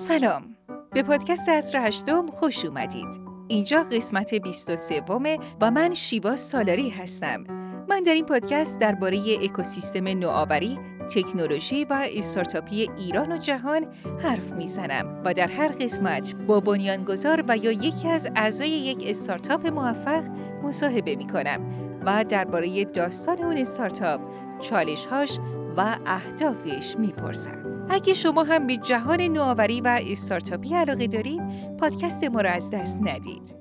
سلام. به پادکست اصر هشتم خوش اومدید. اینجا قسمت 23 و من شیوا سالاری هستم. من در این پادکست درباره اکوسیستم نوآوری تکنولوژی و استارتاپی ایران و جهان حرف می‌زنم و در هر قسمت با بنیانگذار و یا یکی از اعضای یک استارتاپ موفق مصاحبه می کنم و درباره داستان اون استارتاپ، چالشهاش و اهدافش می‌پرسم. اگه شما هم به جهان نوآوری و استارتاپی علاقه دارید، پادکست ما را از دست ندید.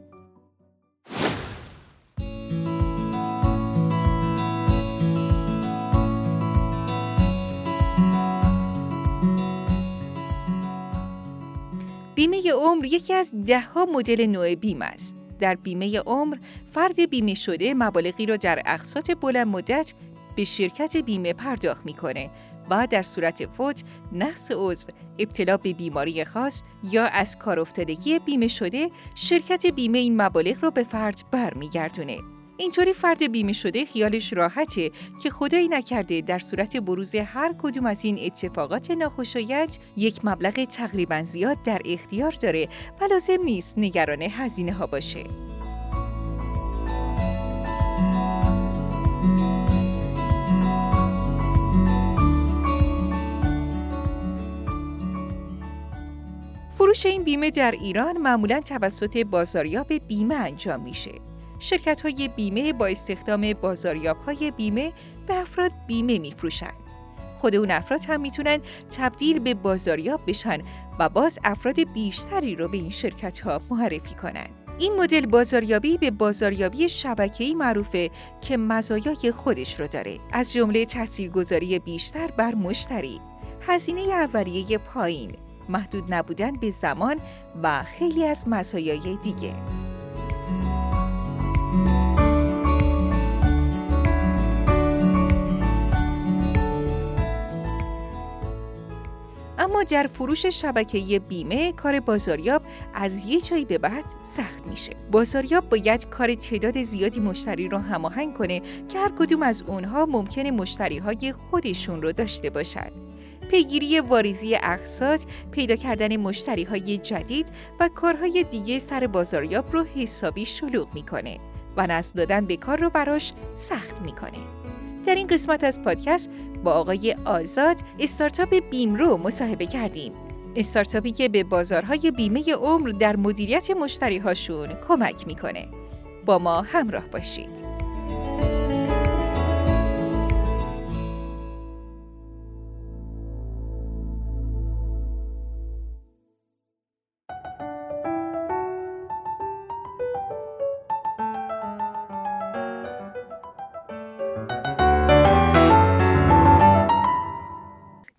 بیمه عمر یکی از دهها مدل نوع بیمه است. در بیمه عمر، فرد بیمه شده مبالغی را در اقساط بلند مدت به شرکت بیمه پرداخت می‌کنه و در صورت فوت، نقص عضو، ابتلا به بیماری خاص یا از کار افتادگی بیمه شده، شرکت بیمه این مبالغ را به فرد برمیگردونه. اینطوری فرد بیمه شده خیالش راحته که خدایی نکرده در صورت بروز هر کدوم از این اتفاقات ناخوشایند یک مبلغ تقریبا زیاد در اختیار داره و لازم نیست نگران هزینه ها باشه. فروش این بیمه در ایران معمولا توسط بازاریاب بیمه انجام میشه. شرکت های بیمه با استخدام بازاریاب های بیمه به افراد بیمه میفروشند. خود اون افراد هم می‌تونن تبدیل به بازاریاب بشن و باز افراد بیشتری رو به این شرکت ها معرفی کنند. این مدل بازاریابی به بازاریابی شبکه‌ای معروفه که مزایای خودش رو داره. از جمله تاثیرگذاری بیشتر بر مشتری، هزینه اولیه پایین، محدود نبودن به زمان و خیلی از مزایای دیگه. اما در فروش شبکه بیمه کار بازاریاب از یه جایی به بعد سخت میشه. بازاریاب باید کار تعداد زیادی مشتری رو هماهنگ کنه که هر کدوم از اونها ممکنه مشتری های خودشون رو داشته باشن. پیگیری واریزی اقساط، پیدا کردن مشتری های جدید و کارهای دیگه سر بازاریاب رو حسابی شلوغ می‌کنه و نصب دادن به کار رو براش سخت می‌کنه. در این قسمت از پادکست با آقای آزاد استارتاپ بیم رو مصاحبه کردیم. استارتاپی که به بازارهای بیمه عمر در مدیریت مشتری هاشون کمک می‌کنه. با ما همراه باشید.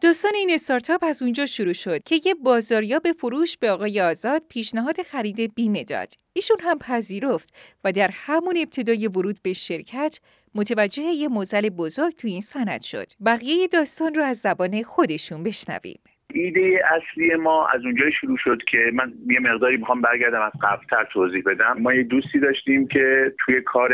داستان این استارتاپ از اونجا شروع شد که یه بازاریاب فروش به آقای آزاد پیشنهاد خرید بیمه داد. ایشون هم پذیرفت و در همون ابتدای ورود به شرکت متوجه یه موزل بزرگ تو این سند شد. بقیه داستان رو از زبان خودشون بشنویم. ایده اصلی ما از اونجای شروع شد که من یه مقداری می‌خوام برگردم از قبلتر توضیح بدم. ما یه دوستی داشتیم که توی کار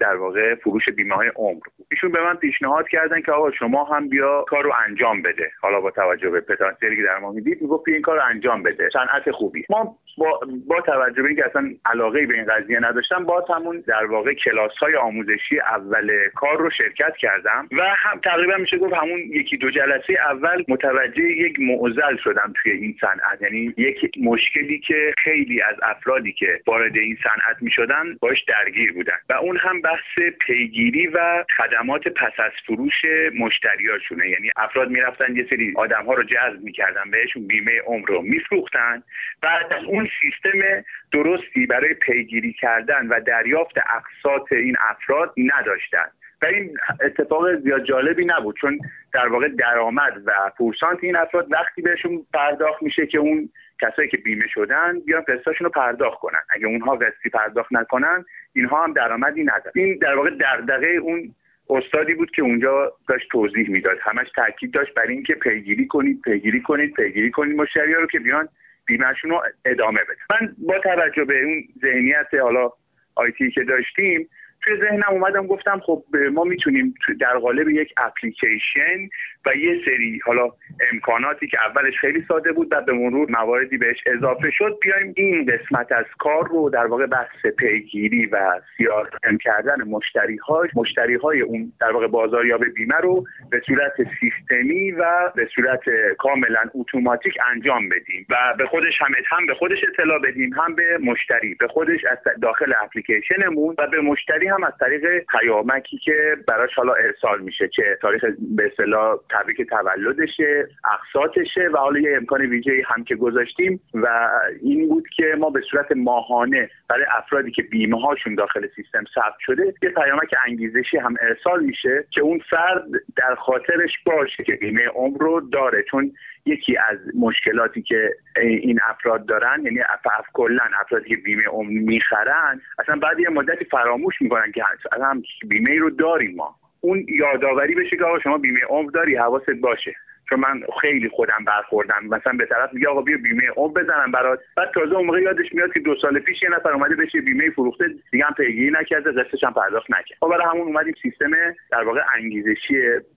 در واقع فروش بیمه های عمر ایشون به من پیشنهاد کردن که آقا شما هم بیا کار رو انجام بده. حالا با توجه به پتانسیلی که در ما می‌دید می‌گفت این کار رو انجام بده. صنعت خوبی. ما با, با توجه به اینکه اصلا علاقه به این قضیه نداشتم با همون در واقع کلاس های آموزشی اول کار رو شرکت کردم و هم تقریبا میشه گفت همون یکی دو جلسه اول متوجه یک معضل شدم توی این صنعت. یعنی یک مشکلی که خیلی از افرادی که وارد این صنعت می‌شدن باش درگیر بودن. و اون هم بحث پیگیری و خدمات پس از فروش مشتریاشونه. یعنی افراد می‌رفتن یه سری آدم ها رو جذب می‌کردن بهشون بیمه عمر رو میفروختن. بعد از اون سیستم درستی برای پیگیری کردن و دریافت اقساط این افراد نداشتن. و این اتفاق زیاد جالبی نبود چون در واقع درآمد و پورسانت این افراد وقتی بهشون پرداخت میشه که اون کسایی که بیمه شدن بیان قسطاشون رو پرداخت کنن. اگه اونها قسطی پرداخت نکنن اینها هم درآمدی ندارن. این در واقع دغدغه اون استادی بود که اونجا داشت توضیح می‌داد. همش تاکید داشت برای اینکه پیگیری کنید پیگیری کنید پیگیری کنید مشتری رو که بیان بیمهشون رو ادامه بده من با توجه به اون ذهنیت حالا آیتی که داشتیم توی ذهنم اومدم گفتم خب ما می‌تونیم در قالب یک اپلیکیشن و یه سری حالا امکاناتی که اولش خیلی ساده بود و به مرور مواردی بهش اضافه شد بیایم این قسمت از کار رو در واقع بحث پیگیری و سیارم کردن مشتری های مشتری اون در واقع بازاریاب بیمه رو به صورت سیستمی و به صورت کاملا اتوماتیک انجام بدیم و به خودش هم هم به خودش اطلاع بدیم هم به مشتری به خودش از داخل اپلیکیشنمون و به مشتری از طریق پیامکی که براش حالا ارسال میشه که تاریخ به اصطلاح تبریک تولدشه اقساطشه و حالا یه امکان ویژه هم که گذاشتیم و این بود که ما به صورت ماهانه برای افرادی که بیمه هاشون داخل سیستم ثبت شده یه پیامک انگیزشی هم ارسال میشه که اون فرد در خاطرش باشه که بیمه عمر رو داره. چون یکی از مشکلاتی که این افراد دارن یعنی اف کلا افرادی که بیمه عمر می‌خرن اصلا بعد یه مدتی فراموش می‌کنن که اصلا بیمه رو داریم ما. اون یادآوری بشه که آقا شما بیمه عمر داری حواست باشه. چون من خیلی خودم برخوردم. مثلا به طرف میگه آقا بیا بیمه عمر بزنم برات. بعد تازه اون موقع یادش میاد که دو سال پیش یه نفر اومده بهش بیمه فروخته دیگه هم پیگیری نکرده قسطش هم پرداخت نکرد. ما برای همون اومدیم سیستم در واقع انگیزشی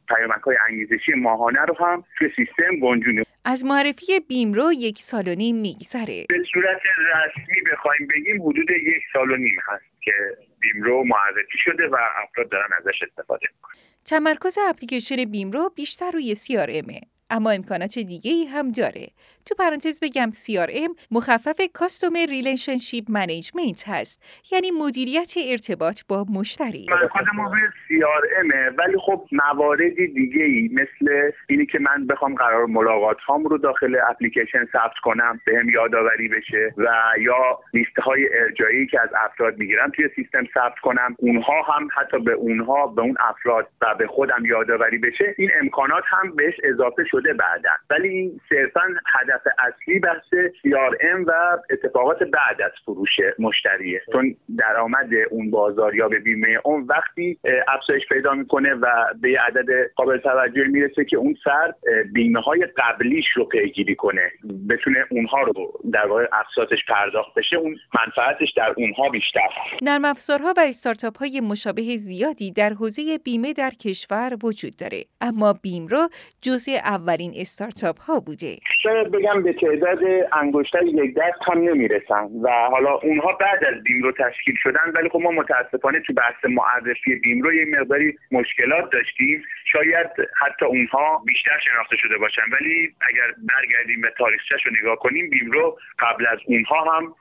پیامک های انگیزشی ماهانه رو هم توی سیستم گنجونیم از معرفی بیمرو یک سال و نیم میگذره. به صورت رسمی بخوایم بگیم حدود یک سال و نیم هست که بیمرو معرفی شده و افراد دارن ازش استفاده می‌کنن. تمرکز اپلیکیشن بیمرو بیشتر روی CRM ه اما امکانات دیگه ای هم داره. تو پرانتز بگم CRM مخفف customer relationship management هست. یعنی مدیریت ارتباط با مشتری. مرکز ما روی CRM ولی خب مواردی دیگه ای مثل اینی که من بخوام قرار ملاقات هام رو داخل اپلیکیشن ثبت کنم به هم یادآوری بشه و یا لیست های ارجایی که از افراد می‌گیرم توی سیستم ثبت کنم. اونها هم حتی به اونها به اون افراد و به خودم یادآوری بشه. این امکانات هم بهش اضافه شده. بعدا. ولی صرفا هدف اصلی بحث CRM و اتفاقات بعد از فروش مشتریه. چون درآمد اون بازاریاب بیمه اون وقتی افزایش پیدا می‌کنه و به یه عدد قابل توجه می‌رسه که اون فرد بیمه های قبلیش رو پیگیری کنه. بتونه اونها رو در واقع اقساطش پرداخت بشه اون منفعتش در اونها بیشتر. نرم افزارها و استارتاپ های مشابه زیادی در حوزه بیمه در کشور وجود داره. اما بیمرو جزء اولین استارتاپ ها بوده. شاید بگم به تعداد انگشتر یک دست هم نمی‌رسن و حالا اونها بعد از بیمرو تشکیل شدن ولی خب ما متاسفانه تو بحث معرفی بیمرو یه مقداری مشکلات داشتیم. شاید حتی اونها بیشتر شناخته شده باشن ولی اگر برگردیم به تاریخچهش رو نگاه کنیم بیمرو قبل از اونها هم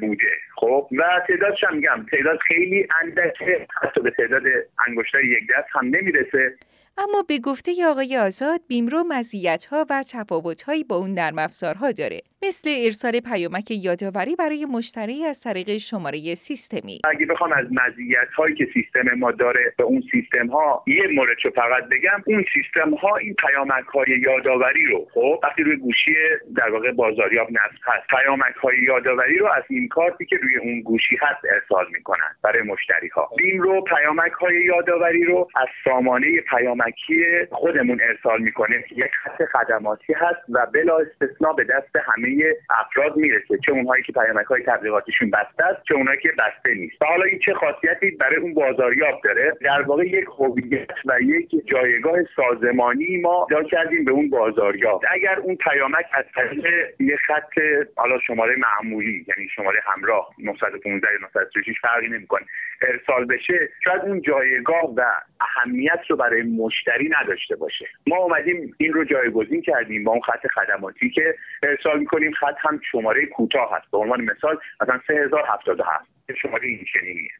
بوده. خب و تعدادش هم میگم تعداد خیلی اندکه حتی به تعداد انگشتر یک دست هم نمی‌رسه. اما به گفته آقای آزاد بیمرو مزیت‌ها و تفاوت‌هایی با اون نرم افزارها داره. مثل ارسال پیامک یادآوری برای مشتری از طریق شماره سیستمی. اگه بخوام از مزیت‌هایی که سیستم ما داره به اون سیستم ها یه مورد رو فقط بگم اون سیستم ها این پیامک های یادآوری رو خب وقتی روی گوشی در واقع بازاریاب نصب هست پیامک های یادآوری رو از این کارتی که روی اون گوشی هست ارسال می‌کنن برای مشتری ها رو پیامک های یادآوری رو از سامانه پیامکی خودمون ارسال می‌کنه یک خط خدماتی هست و بلا استثنا به دست همه افراد می‌رسه چه اونهایی که پیامک های تبلیغاتیشون بسته است چه اونهایی که بسته نیست. حالا این چه خاصیتی برای اون بازاریاب داره؟ در واقع یک هویت و یک جایگاه سازمانی ما دا کردیم به اون بازاریاب. اگر اون پیامک از طریق یه خط حالا شماره معمولی یعنی شماره همراه 915 یا 936 فرقی نمی‌کنه. ارسال بشه شاید اون جایگاه و اهمیت رو برای مشتری نداشته باشه. ما اومدیم این رو جایگزین کردیم با اون خط خدماتی که ارسال می‌کنیم. خط هم شماره کوتاه هست. به عنوان مثال مثلا 3077 شماره این چنینیه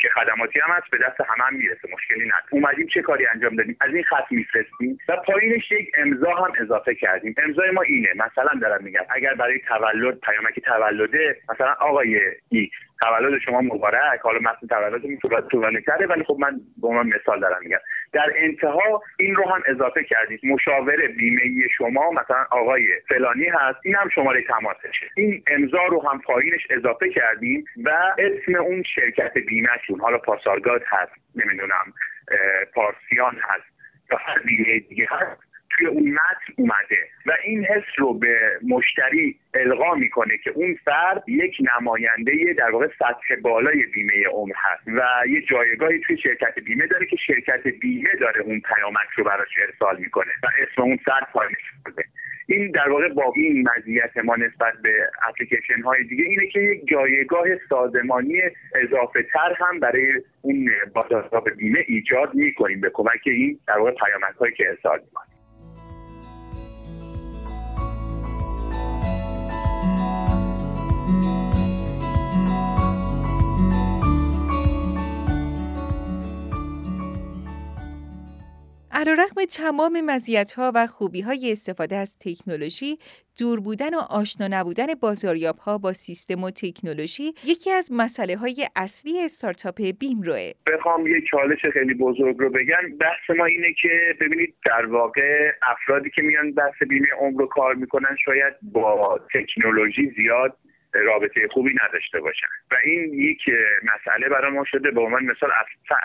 که خدماتی هم هست به دست همه هم می‌رسه مشکلی نداره اومدیم چه کاری انجام دادیم؟ از این خط میفرستیم و پایینش یک امضا هم اضافه کردیم. امضای ما اینه مثلا دارم میگم اگر برای تولد پیامک تولده مثلا آقای ایکس تولد شما مبارک حالا متن تولد طولانی ولی خب من به عنوان مثال دارم میگم. در انتها این رو هم اضافه کردید مشاور بیمه شما مثلا آقای فلانی هست این هم شماره تماسشه. این امضا رو هم پایینش اضافه کردیم و اسم اون شرکت بیمهشون حالا پاسارگاد هست نمی‌دونم پارسیان هست یا هر بیمه دیگه هست. توی اون متن اومده و این حس رو به مشتری القا می‌کنه که اون فرد یک نماینده در واقع سطح بالای بیمه عمر هست و یه جایگاهی توی شرکت بیمه داره که شرکت بیمه داره اون پیامک رو براش ارسال می‌کنه و اسم اون فرد پایین شده. این در واقع با این مزیت ما نسبت به اپلیکیشن های دیگه اینه که یک جایگاه سازمانی اضافه تر هم برای اون بازارساز بیمه ایجاد می‌کنیم به کمک این در واقع پیامک هایی که ارسال می‌کنیم. رقم تمام مزیت‌ها و خوبی‌های استفاده از تکنولوژی، دور بودن و آشنا نبودن بازاریاب‌ها با سیستم و تکنولوژی یکی از مسئله های اصلی استارتاپ بیم روه. بخوام یه چالش خیلی بزرگ رو بگم. بحث ما اینه که ببینید در واقع افرادی که میان بحث بیمه عمر رو کار می‌کنن شاید با تکنولوژی زیاد رابطه خوبی نداشته باشن. و این یک مسئله برای ما شده. به عنوان مثال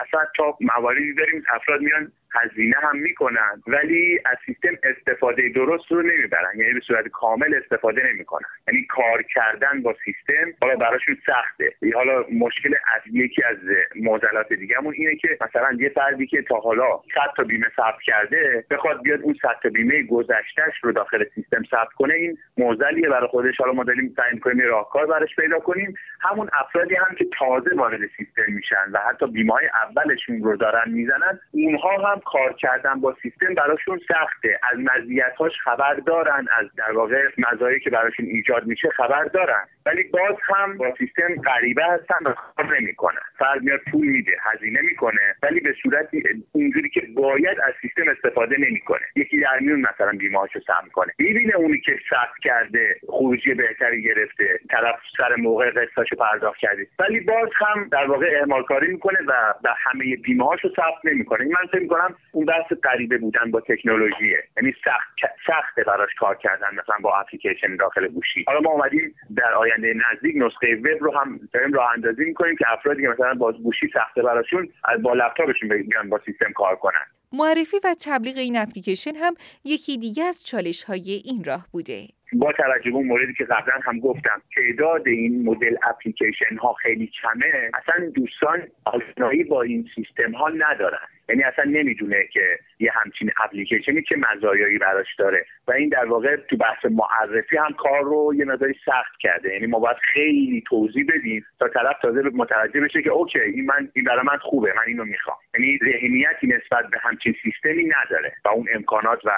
اصلا تا مواردی داریم افراد میان هزینه هم می‌کنن ولی از سیستم استفاده درست رو نمی‌برن. یعنی به صورت کامل استفاده نمی‌کنن. یعنی کار کردن با سیستم حالا براشون سخته. حالا مشکل از یکی از معضلات دیگهمون اینه که مثلا یه فردی که تا حالا 100 تا بیمه ثبت کرده بخواد بیاد اون 100 تا بیمه گذشتهش رو داخل سیستم ثبت کنه این معضلیه برای خودش. حالا ما داریم سعی می‌کنیم راهکار براش پیدا کنیم. همون افرادی هم که تازه وارد سیستم میشن و حتی بیمه های اولشون رو دارن می‌زنن اونها هم کار کردن با سیستم براشون سخته. از مزیت‌هاش خبر دارن از در واقع مزایایی که براشون ایجاد میشه خبر دارن. ولی باز هم با سیستم غریبه هستن و کار نمی‌کنن. فرد میاد پول میده هزینه می‌کنه ولی به صورت اونجوری که باید از سیستم استفاده نمی‌کنه. یکی در میون مثلا بیمهاشو سم کنه. می‌بینه اونی که ثبت کرده خروجی بهتری گرفته طرف سر موقع قسطاشو پرداخت کرده. ولی باز هم در واقع اعمال کاری می‌کنه و به همه بیمه هاشو ثبت نمی‌کنه. من فکر می‌کنم اون بحث غریبه بودن با تکنولوژیه. یعنی سخت سخته براش کار کردن مثلا با اپلیکیشن داخل گوشی. حالا ما اومدیم در آینده نزدیک نسخه وب رو هم داریم راه اندازی می‌کنیم که افرادی که مثلا با گوشی سخته براشون از با لپتاپشون بگن با سیستم کار کنن. معرفی و تبلیغ این اپلیکیشن هم یکی دیگه از چالش های این راه بوده. با توجه به اون موردی که قبلا هم گفتم تعداد این مدل اپلیکیشن ها خیلی کمه اصلا دوستان آشنایی با این سیستم ها ندارن. یعنی اصلا نمی‌دونه که یه همچین اپلیکیشنی که مزایایی براش داره. و این در واقع تو بحث معرفی هم کار رو یه مقداری سخت کرده. یعنی ما باید خیلی توضیح بدیم تا طرف تازه متوجه بشه که okay این من این برای من خوبه من اینو می‌خوام. یعنی ذهنیتی نسبت به همچین سیستمی نداره و اون امکانات و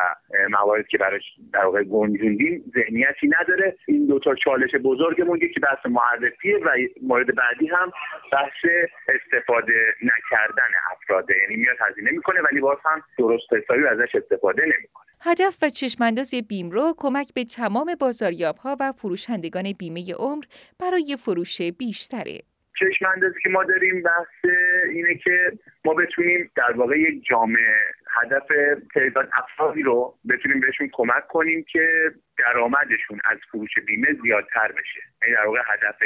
مواردی که براش در واقع گنجوندیم ذهنیتی نداره. این دو تا چالش بزرگمون که بحث معرفیه و مورد بعدی هم بحث استفاده نکردن افراده یعنی میاد هزینه می‌کنه ولی باز هم درست حسابی ازش استفاده نمی‌کنه. هدف و چشمانداز بیمرو کمک به تمام بازاریاب ها و فروشندگان بیمه عمر برای فروش بیشتره. چشم که ما داریم بحث اینه که ما بتونیم در واقع یک جامعه هدف تعداد افرادی رو بتونیم بهشون کمک کنیم که درآمدشون از فروش بیمه زیادتر بشه. یعنی در واقع هدف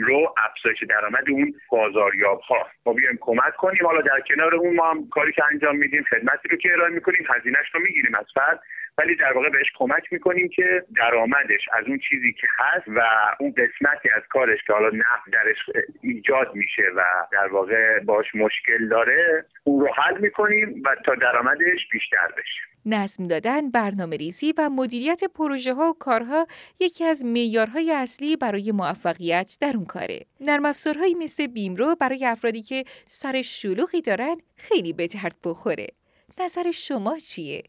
رو افزایش درآمد اون بازاریاب ها ما بیایم کمک کنیم. حالا در کنار اون ما هم کاری که انجام میدیم خدمتی رو که ارائه می‌کنیم هزینهش رو می‌گیریم از فرد. ولی در واقع بهش کمک می‌کنیم که درآمدش از اون چیزی که هست و اون قسمتی از کارش که حالا نفت درش ایجاد میشه و در واقع باش مشکل داره اون رو حل می‌کنیم و تا درآمدش بیشتر بشه نظم دادن، برنامه ریزی و مدیریت پروژه ها و کارها یکی از معیارهای اصلی برای موفقیت در اون کاره. نرم افزارهایی مثل بیمرو برای افرادی که سر شلوغی دارن خیلی به درد بخوره. نظر شما چیه؟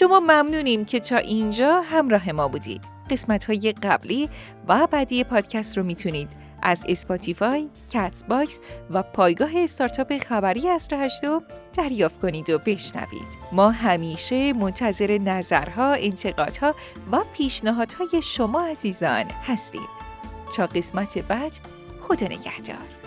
شما ممنونیم که تا اینجا همراه ما بودید. قسمت های قبلی و بعدی پادکست رو می‌تونید از اسپاتیفای، کست باکس و پایگاه استارتاپ خبری عصر هشتم دریافت کنید و بشنوید. ما همیشه منتظر نظرها، انتقادها و پیشنهادهای شما عزیزان هستیم. تا قسمت بعد خدا نگهدار.